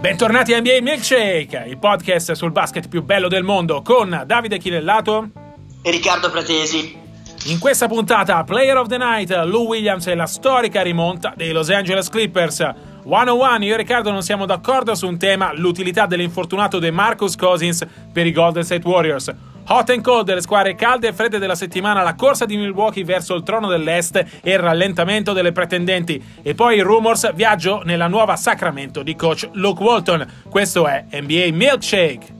Bentornati a NBA Milkshake, il podcast sul basket più bello del mondo con Davide Chinellato e Riccardo Pratesi. In questa puntata, Player of the Night, Lou Williams e la storica rimonta dei Los Angeles Clippers. 101, io e Riccardo non siamo d'accordo su un tema, l'utilità dell'infortunato De Marcus Cousins per i Golden State Warriors. Hot and cold delle squadre calde e fredde della settimana, la corsa di Milwaukee verso il trono dell'Est e il rallentamento delle pretendenti. E poi il rumors viaggio nella nuova Sacramento di coach Luke Walton. Questo è NBA Milkshake.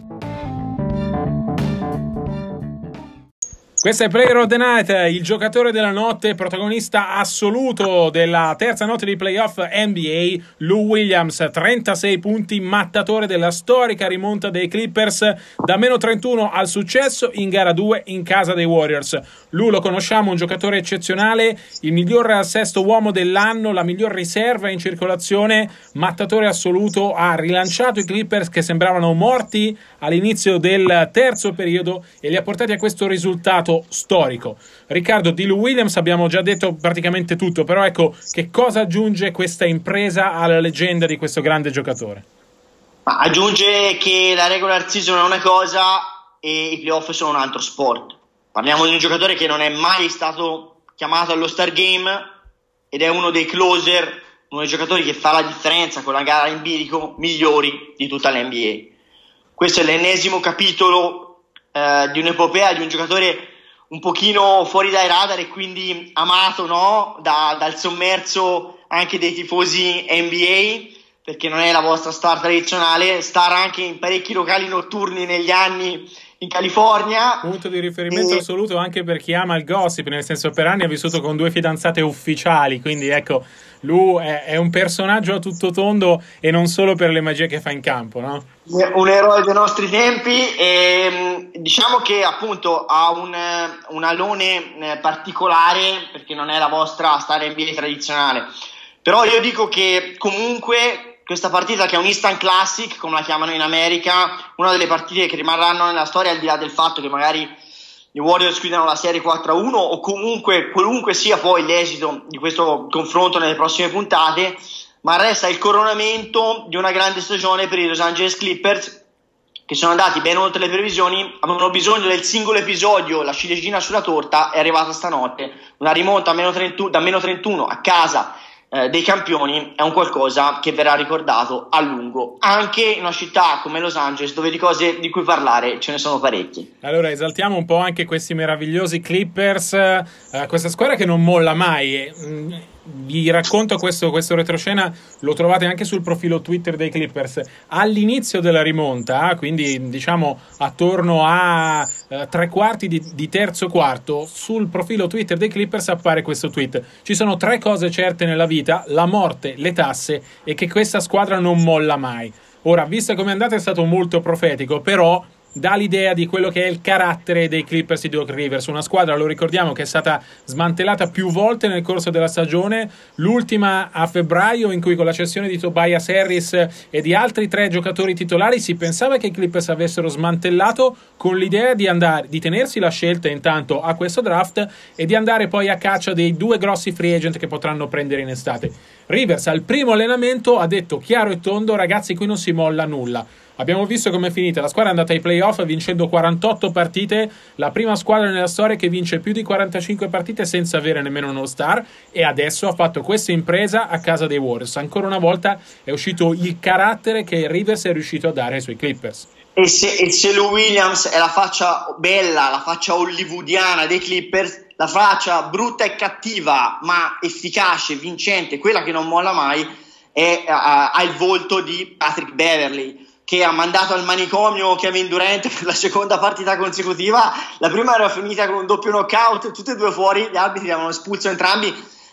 Questo è Player of the Night, il giocatore della notte, protagonista assoluto della terza notte di playoff NBA, Lou Williams, 36 punti, mattatore della storica rimonta dei Clippers da meno 31 al successo in gara 2 in casa dei Warriors. Lou lo conosciamo, un giocatore eccezionale, il miglior sesto uomo dell'anno, la miglior riserva in circolazione, mattatore assoluto, ha rilanciato i Clippers che sembravano morti all'inizio del terzo periodo e li ha portati a questo risultato risultato storico. Riccardo, di Lou Williams abbiamo già detto praticamente tutto, però ecco, che cosa aggiunge questa impresa alla leggenda di questo grande giocatore? Ma aggiunge che la regular season è una cosa e i playoff sono un altro sport. Parliamo di un giocatore che non è mai stato chiamato allo Star Game ed è uno dei closer, uno dei giocatori che fa la differenza con la gara in bilico migliori di tutta l'NBA. Questo è l'ennesimo capitolo eh, di un'epopea di un giocatore un pochino fuori dai radar e quindi amato no? da, dal sommerso anche dei tifosi NBA perché non è la vostra star tradizionale, star anche in parecchi locali notturni negli anni in California. Punto di riferimento e... assoluto anche per chi ama il gossip, nel senso per anni ha vissuto con due fidanzate ufficiali, quindi ecco, lui è, è un personaggio a tutto tondo e non solo per le magie che fa in campo, no? Un eroe dei nostri tempi e mm, diciamo che appunto ha un, un alone eh, particolare perché non è la vostra star NBA tradizionale. Però io dico che comunque questa partita che è un instant classic, come la chiamano in America, una delle partite che rimarranno nella storia al di là del fatto che magari i Warriors chiudono la serie 4-1 o comunque qualunque sia poi l'esito di questo confronto nelle prossime puntate, ma resta il coronamento di una grande stagione per i Los Angeles Clippers che sono andati ben oltre le previsioni, avevano bisogno del singolo episodio, la ciliegina sulla torta è arrivata stanotte, una rimonta meno 30, da meno 31 a casa eh, dei campioni è un qualcosa che verrà ricordato a lungo, anche in una città come Los Angeles dove di cose di cui parlare ce ne sono parecchie. Allora esaltiamo un po' anche questi meravigliosi Clippers, eh, questa squadra che non molla mai. Vi racconto questo, questo, retroscena, lo trovate anche sul profilo Twitter dei Clippers. All'inizio della rimonta, quindi diciamo attorno a eh, tre quarti di, di, terzo quarto, sul profilo Twitter dei Clippers appare questo tweet. Ci sono tre cose certe nella vita, la morte, le tasse e che questa squadra non molla mai. Ora, visto come è andata è stato molto profetico, però dà l'idea di quello che è il carattere dei Clippers di Doc Rivers, una squadra, lo ricordiamo, che è stata smantellata più volte nel corso della stagione, l'ultima a febbraio in cui con la cessione di Tobias Harris e di altri tre giocatori titolari si pensava che i Clippers avessero smantellato con l'idea di, andare, di tenersi la scelta intanto a questo draft e di andare poi a caccia dei due grossi free agent che potranno prendere in estate. Rivers al primo allenamento ha detto chiaro e tondo ragazzi qui non si molla nulla Abbiamo visto com'è finita. La squadra è andata ai playoff vincendo 48 partite, la prima squadra nella storia che vince più di 45 partite senza avere nemmeno uno star e adesso ha fatto questa impresa a casa dei Warriors. Ancora una volta è uscito il carattere che Rivers è riuscito a dare ai suoi Clippers. E se, e se Lou Williams è la faccia bella, la faccia hollywoodiana dei Clippers, la faccia brutta e cattiva, ma efficace, vincente, quella che non molla mai, è, uh, ha il volto di Patrick Beverly che ha mandato al manicomio Kevin Durant per la seconda partita consecutiva. La prima era finita con un doppio knockout, tutte e due fuori, gli arbitri avevano espulso entrambi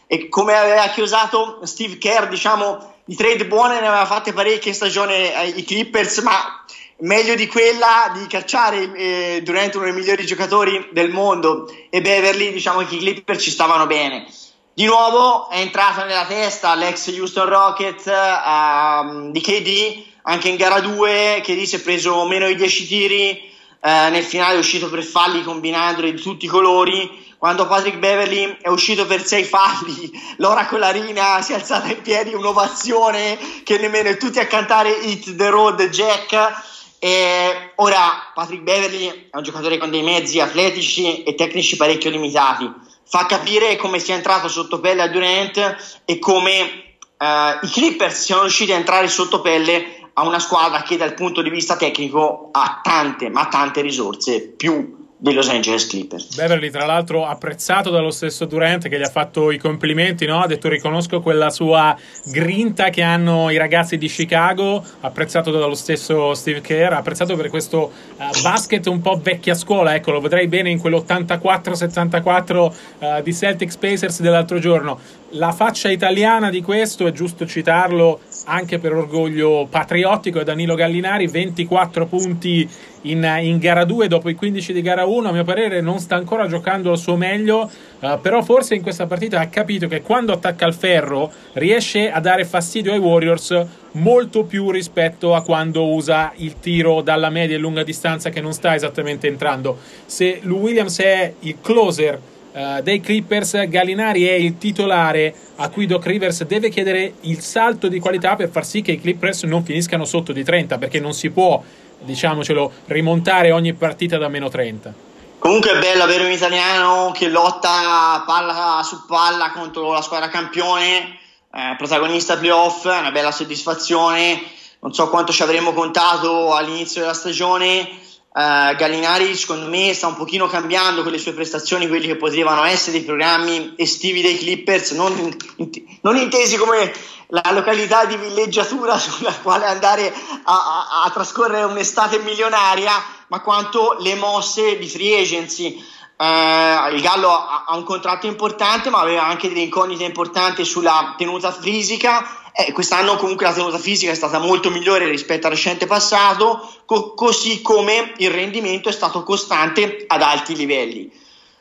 e come aveva chiusato Steve Kerr, diciamo, di trade buone ne aveva fatte parecchie stagione ai Clippers, ma meglio di quella di cacciare eh, Durant uno dei migliori giocatori del mondo e Beverly, diciamo che i Clippers ci stavano bene. Di nuovo è entrata nella testa l'ex Houston Rockets uh, di KD anche in gara 2 che si è preso meno di 10 tiri, eh, nel finale è uscito per falli combinandoli di tutti i colori, quando Patrick Beverly è uscito per sei falli, Laura Colarina si è alzata in piedi, un'ovazione che nemmeno tutti a cantare Hit the Road Jack. E ora Patrick Beverly è un giocatore con dei mezzi atletici e tecnici parecchio limitati. Fa capire come sia entrato sotto pelle a Durant e come Uh, i Clippers siano riusciti a entrare sotto pelle a una squadra che dal punto di vista tecnico ha tante, ma tante risorse, più dei Los Angeles Clippers. Beverly, tra l'altro, apprezzato dallo stesso Durant che gli ha fatto i complimenti, no? ha detto riconosco quella sua grinta che hanno i ragazzi di Chicago, apprezzato dallo stesso Steve Kerr, apprezzato per questo uh, basket un po' vecchia scuola, ecco, lo vedrei bene in quell'84-74 uh, di Celtics Pacers dell'altro giorno. La faccia italiana di questo, è giusto citarlo anche per orgoglio patriottico, è Danilo Gallinari, 24 punti in, in, gara 2 dopo i 15 di gara 1 a mio parere non sta ancora giocando al suo meglio uh, però forse in questa partita ha capito che quando attacca il ferro riesce a dare fastidio ai Warriors molto più rispetto a quando usa il tiro dalla media e lunga distanza che non sta esattamente entrando. Se Lou Williams è il closer Uh, dei Clippers, Gallinari è il titolare a cui Doc Rivers deve chiedere il salto di qualità per far sì che i Clippers non finiscano sotto di 30 perché non si può diciamocelo, rimontare ogni partita da meno 30. Comunque è bello avere un italiano che lotta palla su palla contro la squadra campione, eh, protagonista playoff, è una bella soddisfazione. Non so quanto ci avremmo contato all'inizio della stagione. Uh, Gallinari secondo me sta un pochino cambiando con le sue prestazioni quelli che potevano essere i programmi estivi dei Clippers non, in, non intesi come la località di villeggiatura sulla quale andare a, a, a trascorrere un'estate milionaria ma quanto le mosse di free agency uh, il Gallo ha, ha un contratto importante ma aveva anche delle incognite importanti sulla tenuta fisica eh, quest'anno comunque la tenuta fisica è stata molto migliore rispetto al recente passato, co- così come il rendimento è stato costante ad alti livelli.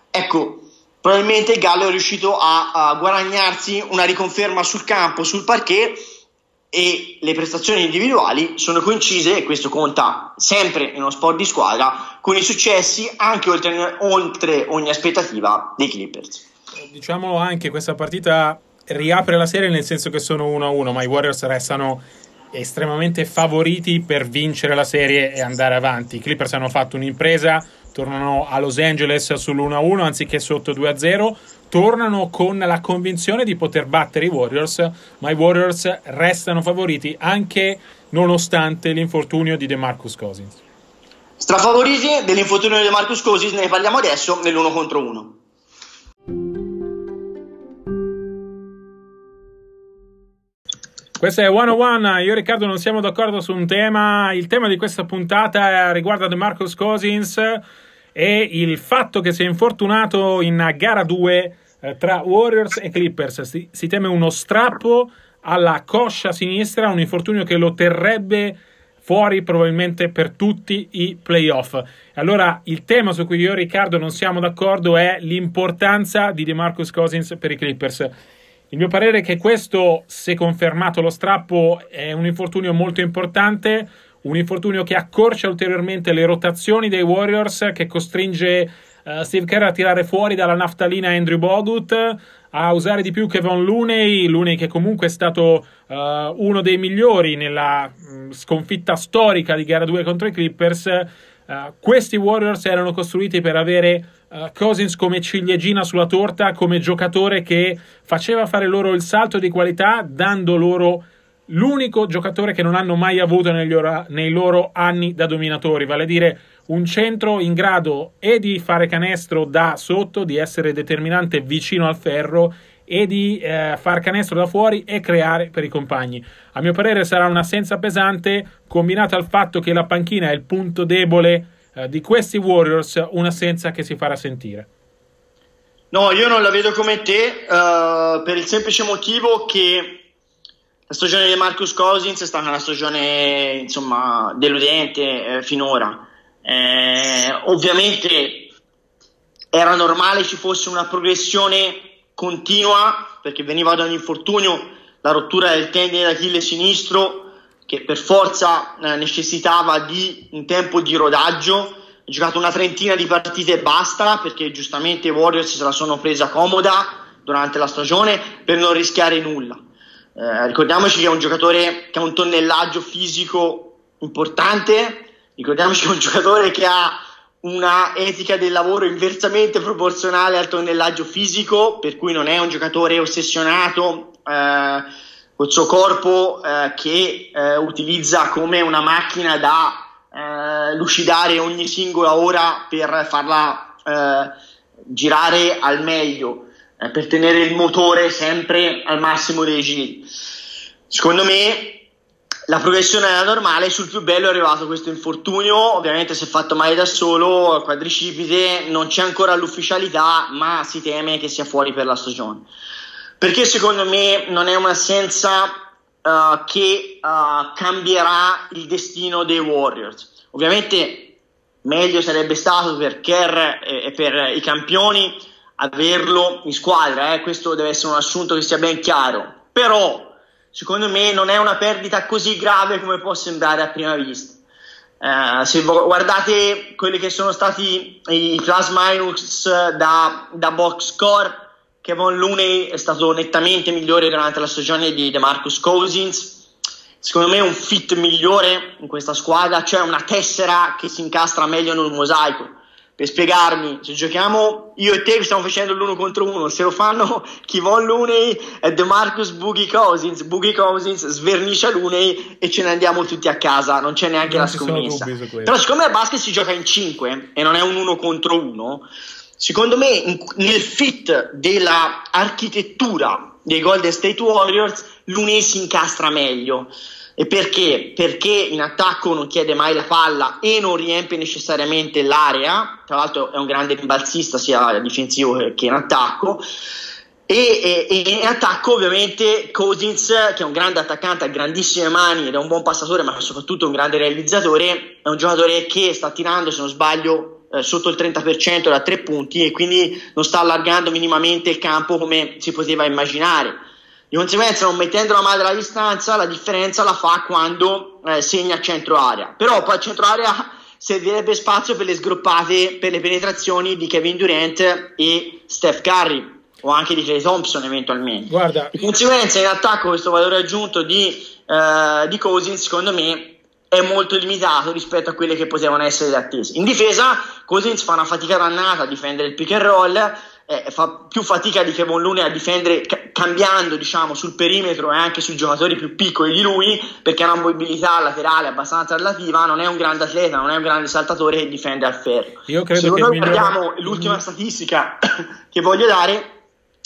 Ecco, probabilmente il Gallo è riuscito a, a guadagnarsi una riconferma sul campo, sul parquet e le prestazioni individuali sono coincise, e questo conta sempre in uno sport di squadra, con i successi anche oltre, oltre ogni aspettativa dei Clippers. Diciamolo anche, questa partita riapre la serie nel senso che sono 1-1, ma i Warriors restano estremamente favoriti per vincere la serie e andare avanti. I Clippers hanno fatto un'impresa, tornano a Los Angeles sull'1-1 anziché sotto 2-0, tornano con la convinzione di poter battere i Warriors, ma i Warriors restano favoriti anche nonostante l'infortunio di DeMarcus Cousins. Strafavoriti dell'infortunio di DeMarcus Cousins ne parliamo adesso nell'1 contro 1. Questo è 101. Io e Riccardo non siamo d'accordo su un tema. Il tema di questa puntata riguarda DeMarcus Cousins e il fatto che si è infortunato in gara 2 eh, tra Warriors e Clippers. Si, si teme uno strappo alla coscia sinistra, un infortunio che lo terrebbe fuori probabilmente per tutti i playoff. Allora il tema su cui io e Riccardo non siamo d'accordo è l'importanza di DeMarcus Cousins per i Clippers. Il mio parere è che questo, se confermato lo strappo, è un infortunio molto importante, un infortunio che accorcia ulteriormente le rotazioni dei Warriors, che costringe uh, Steve Kerr a tirare fuori dalla naftalina Andrew Bogut, a usare di più Kevon Looney, Looney che comunque è stato uh, uno dei migliori nella mh, mm, sconfitta storica di gara 2 contro i Clippers. Uh, questi Warriors erano costruiti per avere uh, Cousins come ciliegina sulla torta, come giocatore che faceva fare loro il salto di qualità, dando loro l'unico giocatore che non hanno mai avuto ora, nei loro anni da dominatori, vale a dire un centro in grado e di fare canestro da sotto, di essere determinante vicino al ferro e di eh, far canestro da fuori e creare per i compagni. A mio parere sarà un'assenza pesante combinata al fatto che la panchina è il punto debole eh, di questi Warriors un'assenza che si farà sentire. No, io non la vedo come te uh, per il semplice motivo che la stagione di Marcus Cousins è stata una stagione insomma deludente eh, finora. Eh, ovviamente era normale ci fosse una progressione continua perché veniva da un infortunio, la rottura del tendine d'Achille sinistro che per forza eh, necessitava di un tempo di rodaggio, ha giocato una trentina di partite e basta perché giustamente i Warriors se la sono presa comoda durante la stagione per non rischiare nulla. Eh, ricordiamoci che è un giocatore che ha un tonnellaggio fisico importante, ricordiamoci che un giocatore che ha una etica del lavoro inversamente proporzionale al tonnellaggio fisico, per cui non è un giocatore ossessionato eh, col suo corpo eh, che eh, utilizza come una macchina da eh, lucidare ogni singola ora per farla eh, girare al meglio, eh, per tenere il motore sempre al massimo dei giri. Secondo me la progressione era normale, sul più bello è arrivato questo infortunio, ovviamente si è fatto male da solo, quadricipite, non c'è ancora l'ufficialità, ma si teme che sia fuori per la stagione. Perché secondo me non è un'assenza uh, che uh, cambierà il destino dei Warriors. Ovviamente meglio sarebbe stato per Kerr e, e per i campioni averlo in squadra, eh? questo deve essere un assunto che sia ben chiaro, però secondo me non è una perdita così grave come può sembrare a prima vista. Uh, se guardate quelli che sono stati i plus minus da, da box score, Kevin Looney è stato nettamente migliore durante la stagione di DeMarcus Cousins. Secondo me è un fit migliore in questa squadra, cioè una tessera che si incastra meglio in un mosaico per spiegarmi, se giochiamo io e te stiamo facendo l'uno contro uno, se lo fanno Kivon Looney e DeMarcus Boogie Cousins, Boogie Cousins svernicia Looney e ce ne andiamo tutti a casa, non c'è neanche non la scommessa. Però siccome a basket si gioca in 5 e non è un uno contro uno, secondo me in, nel fit dell'architettura dei Golden State Warriors Looney si incastra meglio. E perché? Perché in attacco non chiede mai la palla e non riempie necessariamente l'area, tra l'altro è un grande rimbalzista sia difensivo che in attacco. E, e, e, in attacco ovviamente Cousins che è un grande attaccante ha grandissime mani ed è un buon passatore ma soprattutto un grande realizzatore è un giocatore che sta tirando se non sbaglio eh, sotto il 30% da tre punti e quindi non sta allargando minimamente il campo come si poteva immaginare di conseguenza, non mettendo la madre alla distanza, la differenza la fa quando eh, segna a centro area. Però poi a centro area servirebbe spazio per le sgroppate, per le penetrazioni di Kevin Durant e Steph Curry o anche di Clay Thompson eventualmente. Guarda. Di conseguenza in attacco questo valore aggiunto di, eh, di Cousins secondo me è molto limitato rispetto a quelle che potevano essere le attese. In difesa Cousins fa una fatica dannata a difendere il pick and roll eh, fa più fatica di Kevin Looney a difendere ca- cambiando diciamo sul perimetro e anche sui giocatori più piccoli di lui perché ha una mobilità laterale abbastanza relativa non è un grande atleta non è un grande saltatore che difende al ferro. Io credo se noi migliore... guardiamo l'ultima statistica che voglio dare.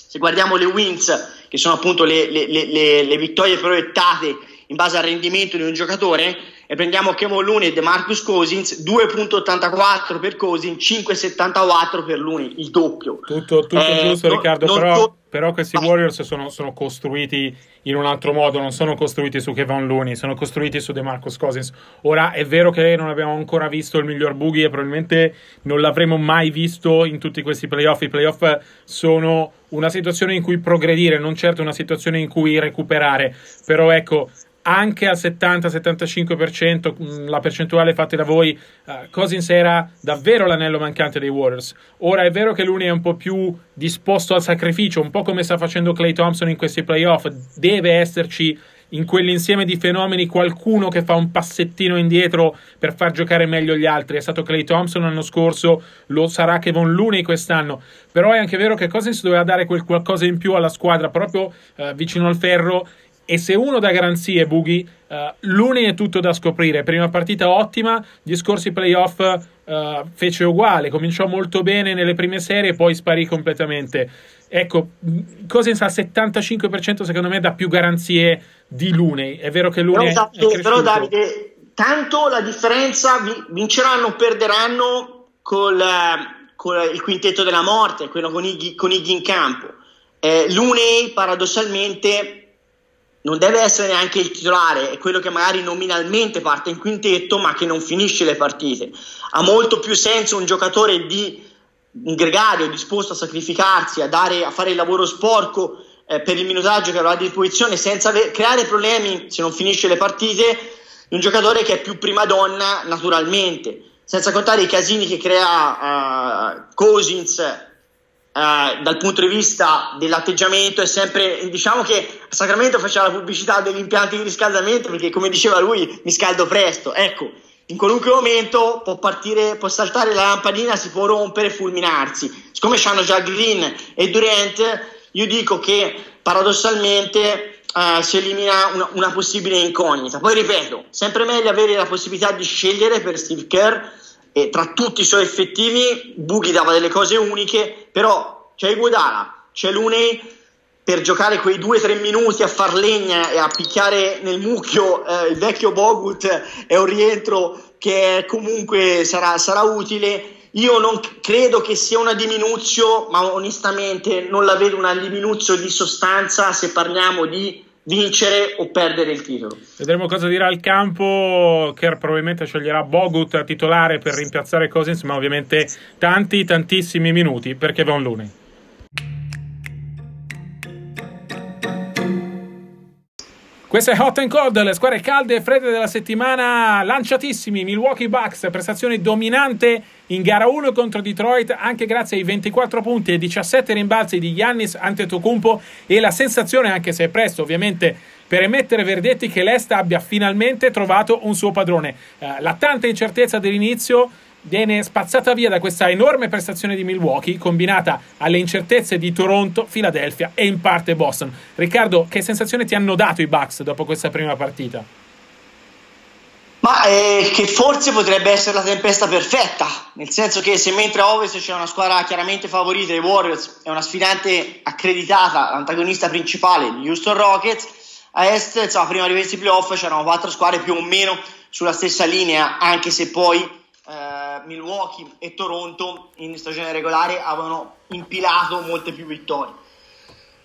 Se guardiamo le wins che sono appunto le, le, le, le vittorie proiettate in base al rendimento di un giocatore e prendiamo Kevin Looney e DeMarcus Cousins 2.84 per Cousins 5.74 per Looney il doppio. Tutto, tutto eh, giusto non, Riccardo però, to- però, questi Warriors sono, sono, costruiti in un altro modo non sono costruiti su Kevin Looney sono costruiti su DeMarcus Cousins. Ora è vero che non abbiamo ancora visto il miglior boogie e probabilmente non l'avremo mai visto in tutti questi playoff. I playoff sono una situazione in cui progredire non certo una situazione in cui recuperare. Però ecco anche al 70-75%, mm, la percentuale fatta da voi, uh, Cousins era davvero l'anello mancante dei Warriors. Ora è vero che lui è un po' più disposto al sacrificio, un po' come sta facendo Clay Thompson in questi playoff, deve esserci in quell'insieme di fenomeni qualcuno che fa un passettino indietro per far giocare meglio gli altri. È stato Clay Thompson l'anno scorso, lo sarà Kevin Looney quest'anno. Però è anche vero che Cousins doveva dare quel qualcosa in più alla squadra proprio uh, vicino al ferro e se uno dà garanzie, Bughi, uh, l'Uni è tutto da scoprire. Prima partita ottima, gli scorsi playoff uh, fece uguale, cominciò molto bene nelle prime serie poi sparì completamente. Ecco, Cousins al 75% secondo me dà più garanzie di Luney. È vero che Luney però, è, è però Davide, tanto la differenza vinceranno o perderanno col, col, il quintetto della morte, quello con Iggy, con Iggy in campo. Eh, Luney paradossalmente non deve essere neanche il titolare, è quello che magari nominalmente parte in quintetto ma che non finisce le partite. Ha molto più senso un giocatore di un gregario disposto a sacrificarsi, a, dare, a fare il lavoro sporco eh, per il minutaggio che avrà a disposizione senza ave- creare problemi se non finisce le partite, un giocatore che è più prima donna naturalmente. senza contare i casini che crea uh, Cousins uh, dal punto di vista dell'atteggiamento è sempre diciamo che Sacramento faceva la pubblicità degli impianti di riscaldamento perché come diceva lui mi scaldo presto ecco in qualunque momento può partire può saltare la lampadina si può rompere fulminarsi siccome c'hanno già Green e Durant io dico che paradossalmente uh, si elimina una, una, possibile incognita. Poi ripeto, sempre meglio avere la possibilità di scegliere per Steve Kerr e tra tutti i suoi effettivi Bughi dava delle cose uniche, però c'è Iguodala, c'è Lunei per giocare quei 2-3 minuti a far legna e a picchiare nel mucchio eh, il vecchio Bogut è un rientro che comunque sarà, sarà utile. Io non credo che sia una diminuzione, ma onestamente non la vedo una diminuzione di sostanza se parliamo di vincere o perdere il titolo. Vedremo cosa dirà il campo. Kerr probabilmente sceglierà Bogut a titolare per rimpiazzare Cousins, ma ovviamente tanti, tantissimi minuti perché va un Looney. Questo è Hot and Cold, le squadre calde e fredde della settimana, lanciatissimi Milwaukee Bucks, prestazione dominante in gara 1 contro Detroit, anche grazie ai 24 punti e 17 rimbalzi di Giannis Antetokounmpo e la sensazione, anche se è presto ovviamente per emettere verdetti, che l'Est abbia finalmente trovato un suo padrone. Eh, la tanta incertezza dell'inizio viene spazzata via da questa enorme prestazione di Milwaukee combinata alle incertezze di Toronto, Philadelphia e in parte Boston. Riccardo, che sensazione ti hanno dato i Bucks dopo questa prima partita? Ma eh, che forse potrebbe essere la tempesta perfetta, nel senso che se mentre a Ovest c'è una squadra chiaramente favorita, i Warriors, è una sfidante accreditata, l'antagonista principale, gli Houston Rockets, a Est, insomma, prima di questi playoff c'erano quattro squadre più o meno sulla stessa linea, anche se poi eh, Milwaukee e Toronto in stagione regolare avevano impilato molte più vittorie.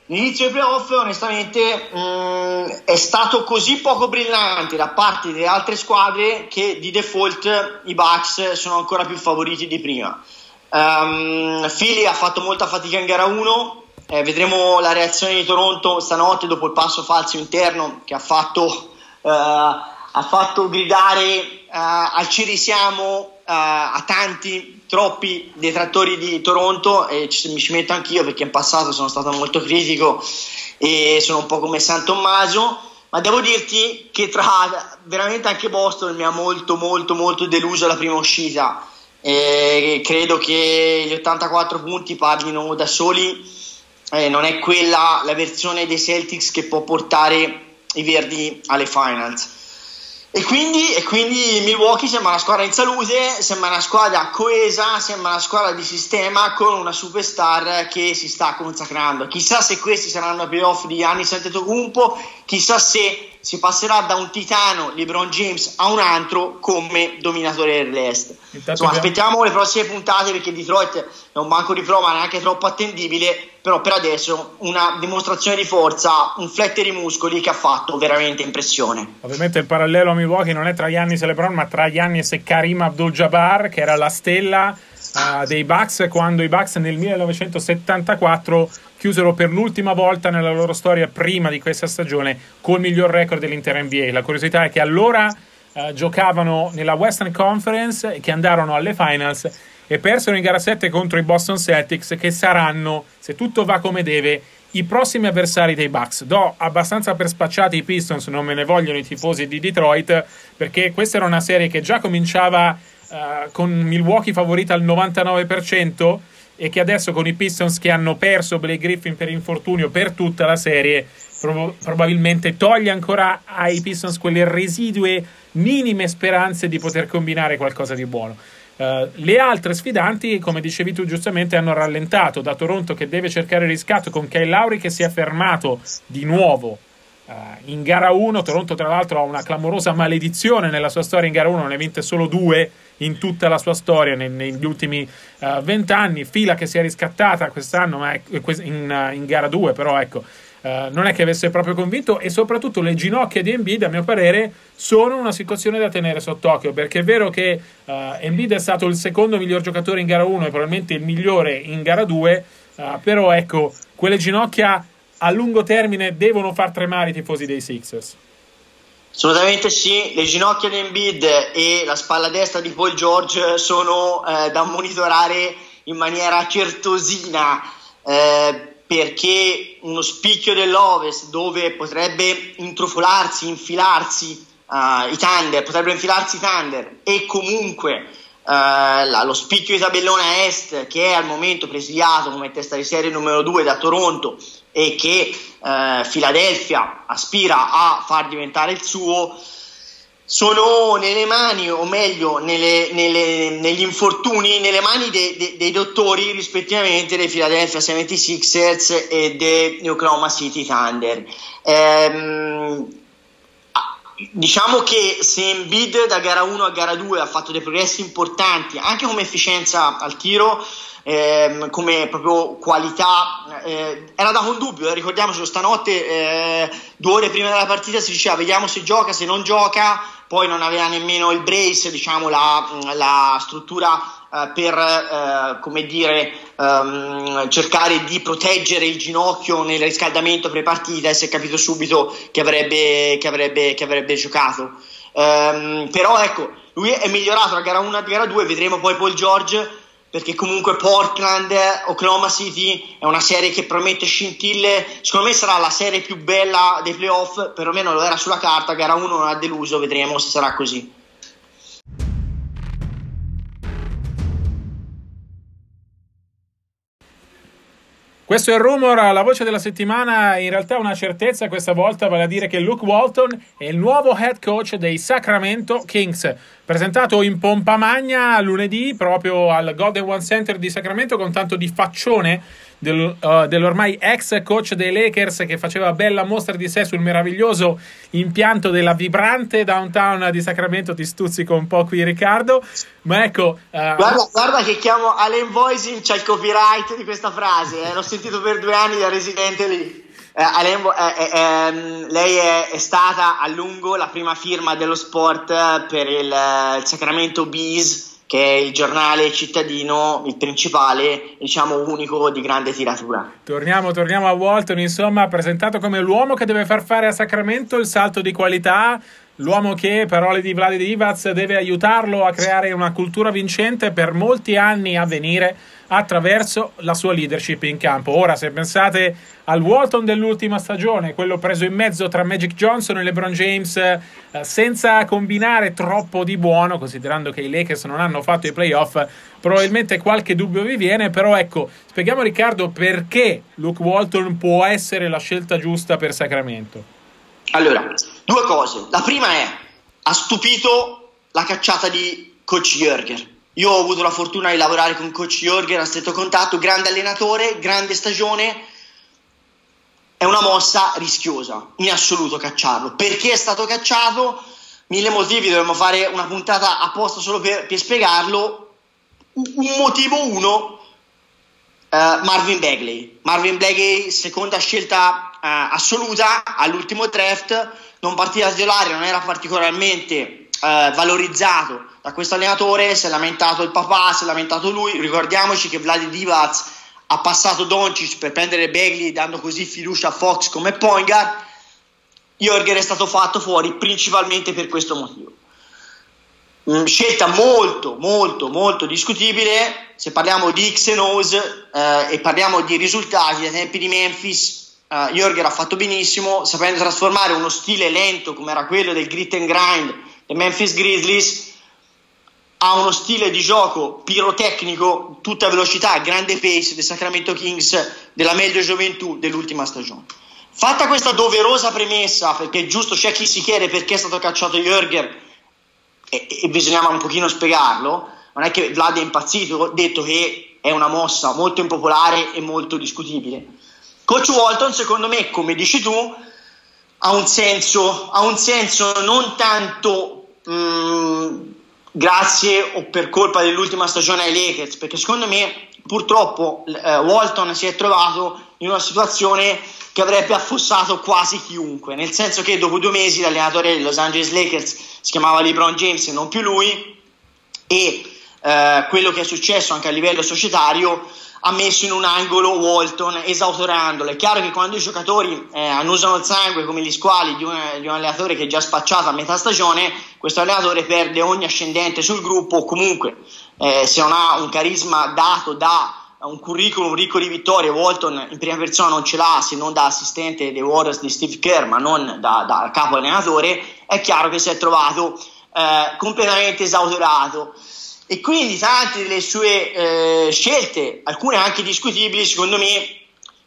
L'inizio dei playoff onestamente mh, mm, è stato così poco brillante da parte delle altre squadre che di default i Bucks sono ancora più favoriti di prima. Um, Philly ha fatto molta fatica in gara 1, eh, vedremo la reazione di Toronto stanotte dopo il passo falso interno che ha fatto, uh, ha fatto gridare uh, al ci risiamo a tanti, troppi detrattori di Toronto e ci, mi ci metto anch'io perché in passato sono stato molto critico e sono un po' come San Tommaso, ma devo dirti che tra veramente anche Boston mi ha molto molto molto deluso la prima uscita. E credo che gli 84 punti parlino da soli, eh, non è quella la versione dei Celtics che può portare i Verdi alle finals. E quindi, e quindi, Milwaukee sembra una squadra in salute, sembra una squadra coesa, sembra una squadra di sistema con una superstar che si sta consacrando. Chissà se questi saranno i playoff di anni Antetokounmpo, chissà se si passerà da un titano LeBron James a un altro come dominatore dell'Est. Insomma, aspettiamo le prossime puntate perché Detroit è un banco di prova neanche troppo attendibile, però per adesso una dimostrazione di forza, un fletter i muscoli che ha fatto veramente impressione. Ovviamente il parallelo a Milwaukee non è tra Giannis e LeBron, ma tra Giannis e Karim Abdul-Jabbar, che era la stella uh, dei Bucks quando i Bucks nel 1974 chiusero per l'ultima volta nella loro storia prima di questa stagione col miglior record dell'intera NBA. La curiosità è che allora uh, giocavano nella Western Conference che andarono alle finals e persero in gara 7 contro i Boston Celtics che saranno, se tutto va come deve, i prossimi avversari dei Bucks. Do abbastanza per spacciati i Pistons, non me ne vogliono i tifosi di Detroit, perché questa era una serie che già cominciava uh, con Milwaukee favorita al 99% e che adesso con i Pistons che hanno perso Blake Griffin per infortunio per tutta la serie prob- probabilmente toglie ancora ai Pistons quelle residue minime speranze di poter combinare qualcosa di buono. Uh, le altre sfidanti, come dicevi tu giustamente, hanno rallentato da Toronto che deve cercare riscatto con Kyle Lauri che si è fermato di nuovo in gara 1. Toronto, tra l'altro, ha una clamorosa maledizione nella sua storia in gara 1, ne ha vinte solo due in tutta la sua storia negli ultimi uh, vent'anni. Fila che si è riscattata quest'anno ma è, in, uh, in gara 2, però ecco. Uh, non è che avesse proprio convinto e soprattutto le ginocchia di Embiid a mio parere sono una situazione da tenere sott'occhio perché è vero che uh, Embiid è stato il secondo miglior giocatore in gara 1 e probabilmente il migliore in gara 2 uh, però ecco quelle ginocchia a lungo termine devono far tremare i tifosi dei Sixers? Assolutamente sì, le ginocchia di Embiid e la spalla destra di Paul George sono eh, da monitorare in maniera certosina eh, perché uno spicchio dell'Ovest dove potrebbe intrufolarsi, infilarsi uh, i Thunder, potrebbero infilarsi i Thunder e comunque uh, lo spicchio di tabellone Est che è al momento presidiato come testa di serie numero 2 da Toronto e che uh, Philadelphia aspira a far diventare il suo sono nelle mani, o meglio, nelle, nelle, negli infortuni, nelle mani de, de, dei dottori rispettivamente dei Philadelphia 76ers e dei Oklahoma City Thunder. Ehm, diciamo che se Embiid da gara 1 a gara 2 ha fatto dei progressi importanti, anche come efficienza al tiro, ehm, come proprio qualità, eh, era dato un dubbio, eh, ricordiamoci, stanotte eh, due ore prima della partita si diceva vediamo se gioca, se non gioca, poi non aveva nemmeno il brace, diciamo la, la struttura per eh, come dire, um, cercare di proteggere il ginocchio nel riscaldamento pre-partita e si è capito subito che avrebbe, che avrebbe, che avrebbe giocato. Um, però ecco, lui è migliorato da gara 1 a gara 2, vedremo poi Paul George perché comunque Portland, Oklahoma City è una serie che promette scintille, secondo me sarà la serie più bella dei playoff, perlomeno lo era sulla carta, gara 1 non ha deluso, vedremo se sarà così. Questo è il rumor, la voce della settimana, in realtà una certezza questa volta, vale a dire che Luke Walton è il nuovo head coach dei Sacramento Kings, presentato in pompa magna lunedì proprio al Golden One Center di Sacramento con tanto di faccione del, uh, dell'ormai ex coach dei Lakers che faceva bella mostra di sé sul meraviglioso impianto della vibrante downtown di Sacramento. Ti stuzzico un po' qui, Riccardo. Ma ecco, uh, guarda, guarda, che chiamo Allen Voising, c'è il copyright di questa frase. Eh? L'ho sentito per due anni da residente lì. Eh, Alain, eh, eh, ehm, lei è, è, stata a lungo la prima firma dello sport per il, il Sacramento Bees che è il giornale cittadino, il principale, diciamo unico di grande tiratura. Torniamo, torniamo a Walton, insomma, presentato come l'uomo che deve far fare a Sacramento il salto di qualità, l'uomo che, parole di Vladi Divac, deve aiutarlo a creare una cultura vincente per molti anni a venire attraverso la sua leadership in campo. Ora, se pensate al Walton dell'ultima stagione, quello preso in mezzo tra Magic Johnson e LeBron James, eh, senza combinare troppo di buono, considerando che i Lakers non hanno fatto i playoff, probabilmente qualche dubbio vi viene, però ecco, spieghiamo Riccardo perché Luke Walton può essere la scelta giusta per Sacramento. Allora, due cose. La prima è, ha stupito la cacciata di coach Jürger io ho avuto la fortuna di lavorare con coach Jorgen a stretto contatto, grande allenatore, grande stagione. È una mossa rischiosa, in assoluto cacciarlo. Perché è stato cacciato? Mille motivi, dovremmo fare una puntata apposta solo per, per spiegarlo. Un motivo uno, uh, Marvin Bagley. Marvin Bagley, seconda scelta uh, assoluta all'ultimo draft, non partita titolare, non era particolarmente uh, valorizzato da questo allenatore, si è lamentato il papà, si è lamentato lui, ricordiamoci che Vladi Divac ha passato Doncic per prendere Bagley dando così fiducia a Fox come point guard, Jorger è stato fatto fuori principalmente per questo motivo. Mm, scelta molto, molto, molto discutibile. Se parliamo di X e O's eh, e parliamo di risultati dai tempi di Memphis, eh, Jorger ha fatto benissimo, sapendo trasformare uno stile lento come era quello del grit and grind dei Memphis Grizzlies ha uno stile di gioco pirotecnico, tutta velocità, grande pace del Sacramento Kings della meglio gioventù dell'ultima stagione. Fatta questa doverosa premessa, perché giusto c'è chi si chiede perché è stato cacciato Jürger e, e bisognava un pochino spiegarlo, non è che Vlad è impazzito, ho detto che è una mossa molto impopolare e molto discutibile. Coach Walton, secondo me, come dici tu, ha un senso, ha un senso non tanto mh, mm, grazie o per colpa dell'ultima stagione ai Lakers, perché secondo me purtroppo eh, Walton si è trovato in una situazione che avrebbe affossato quasi chiunque, nel senso che dopo due mesi l'allenatore dei Los Angeles Lakers si chiamava LeBron James e non più lui e eh, quello che è successo anche a livello societario ha messo in un angolo Walton esautorandolo. È chiaro che quando i giocatori eh, annusano il sangue come gli squali di un, di un, allenatore che è già spacciato a metà stagione, questo allenatore perde ogni ascendente sul gruppo o comunque eh, se non ha un carisma dato da un curriculum ricco di vittorie, Walton in prima persona non ce l'ha se non da assistente dei Warriors di Steve Kerr, ma non da, da capo allenatore, è chiaro che si è trovato eh, completamente esautorato e quindi tante delle sue eh, scelte, alcune anche discutibili, secondo me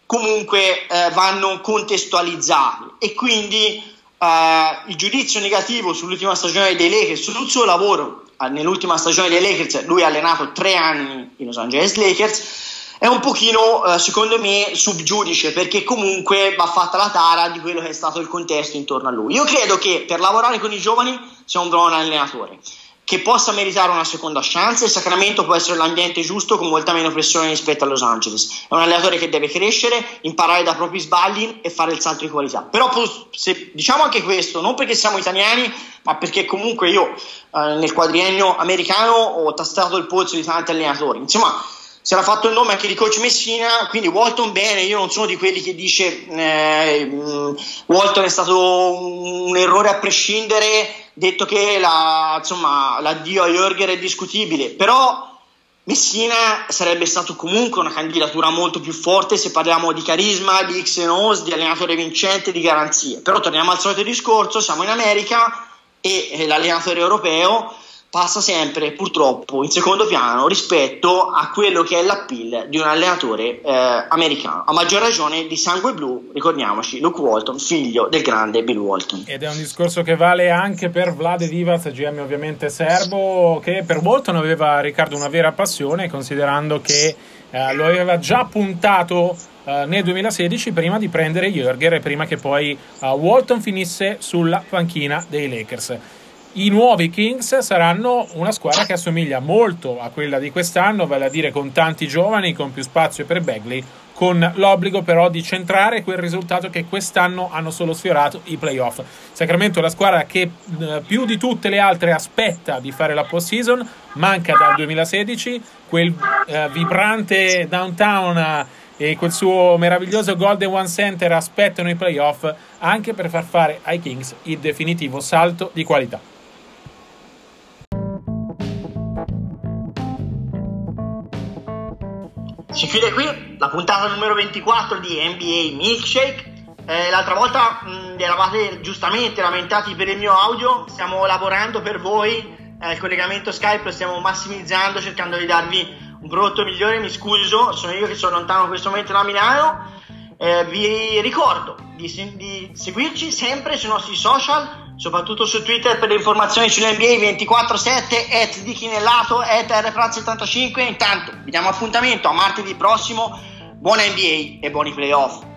comunque eh, vanno contestualizzate e quindi eh, il giudizio negativo sull'ultima stagione dei Lakers, sul suo lavoro eh, nell'ultima stagione dei Lakers, lui ha allenato tre anni i Los Angeles Lakers, è un pochino, eh, secondo me, subgiudice perché comunque va fatta la tara di quello che è stato il contesto intorno a lui. Io credo che per lavorare con i giovani sia un buon allenatore che possa meritare una seconda chance. Il Sacramento può essere l'ambiente giusto con molta meno pressione rispetto a Los Angeles. È un allenatore che deve crescere, imparare dai propri sbagli e fare il salto di qualità. Però se, diciamo anche questo, non perché siamo italiani, ma perché comunque io eh, nel quadriennio americano ho tastato il polso di tanti allenatori. Insomma, si era fatto il nome anche di coach Messina, quindi Walton bene, io non sono di quelli che dice eh, mm, Walton è stato un errore a prescindere, detto che la, insomma, l'addio a Jürger è discutibile, però Messina sarebbe stato comunque una candidatura molto più forte se parliamo di carisma, di X e O's, di allenatore vincente, di garanzie. Però torniamo al solito discorso, siamo in America e eh, l'allenatore europeo passa sempre purtroppo in secondo piano rispetto a quello che è l'appeal di un allenatore eh, americano, a maggior ragione di sangue blu, ricordiamoci, Luke Walton, figlio del grande Bill Walton. Ed è un discorso che vale anche per Vlade Divac, GM ovviamente serbo, che per Walton aveva Riccardo una vera passione, considerando che eh, lo aveva già puntato Uh, nel 2016 prima di prendere Jürger e prima che poi uh, Walton finisse sulla panchina dei Lakers i nuovi Kings saranno una squadra che assomiglia molto a quella di quest'anno, vale a dire con tanti giovani, con più spazio per Bagley, con l'obbligo però di centrare quel risultato che quest'anno hanno solo sfiorato i playoff. Sacramento è la squadra che eh, più di tutte le altre aspetta di fare la post-season, manca dal 2016, quel eh, vibrante downtown e quel suo meraviglioso Golden One Center aspettano i playoff anche per far fare ai Kings il definitivo salto di qualità. Si chiude qui la puntata numero 24 di NBA Milkshake. Eh, l'altra volta mh, vi eravate giustamente lamentati per il mio audio, stiamo lavorando per voi, eh, il collegamento Skype lo stiamo massimizzando cercando di darvi un prodotto migliore, mi scuso, sono io che sono lontano in questo momento da Milano. Eh, vi ricordo di, di seguirci sempre sui nostri social, soprattutto su Twitter per le informazioni sull'NBA 24-7, at di Chinellato, at rfraz75. Intanto vi diamo appuntamento a martedì prossimo. Buona NBA e buoni playoff.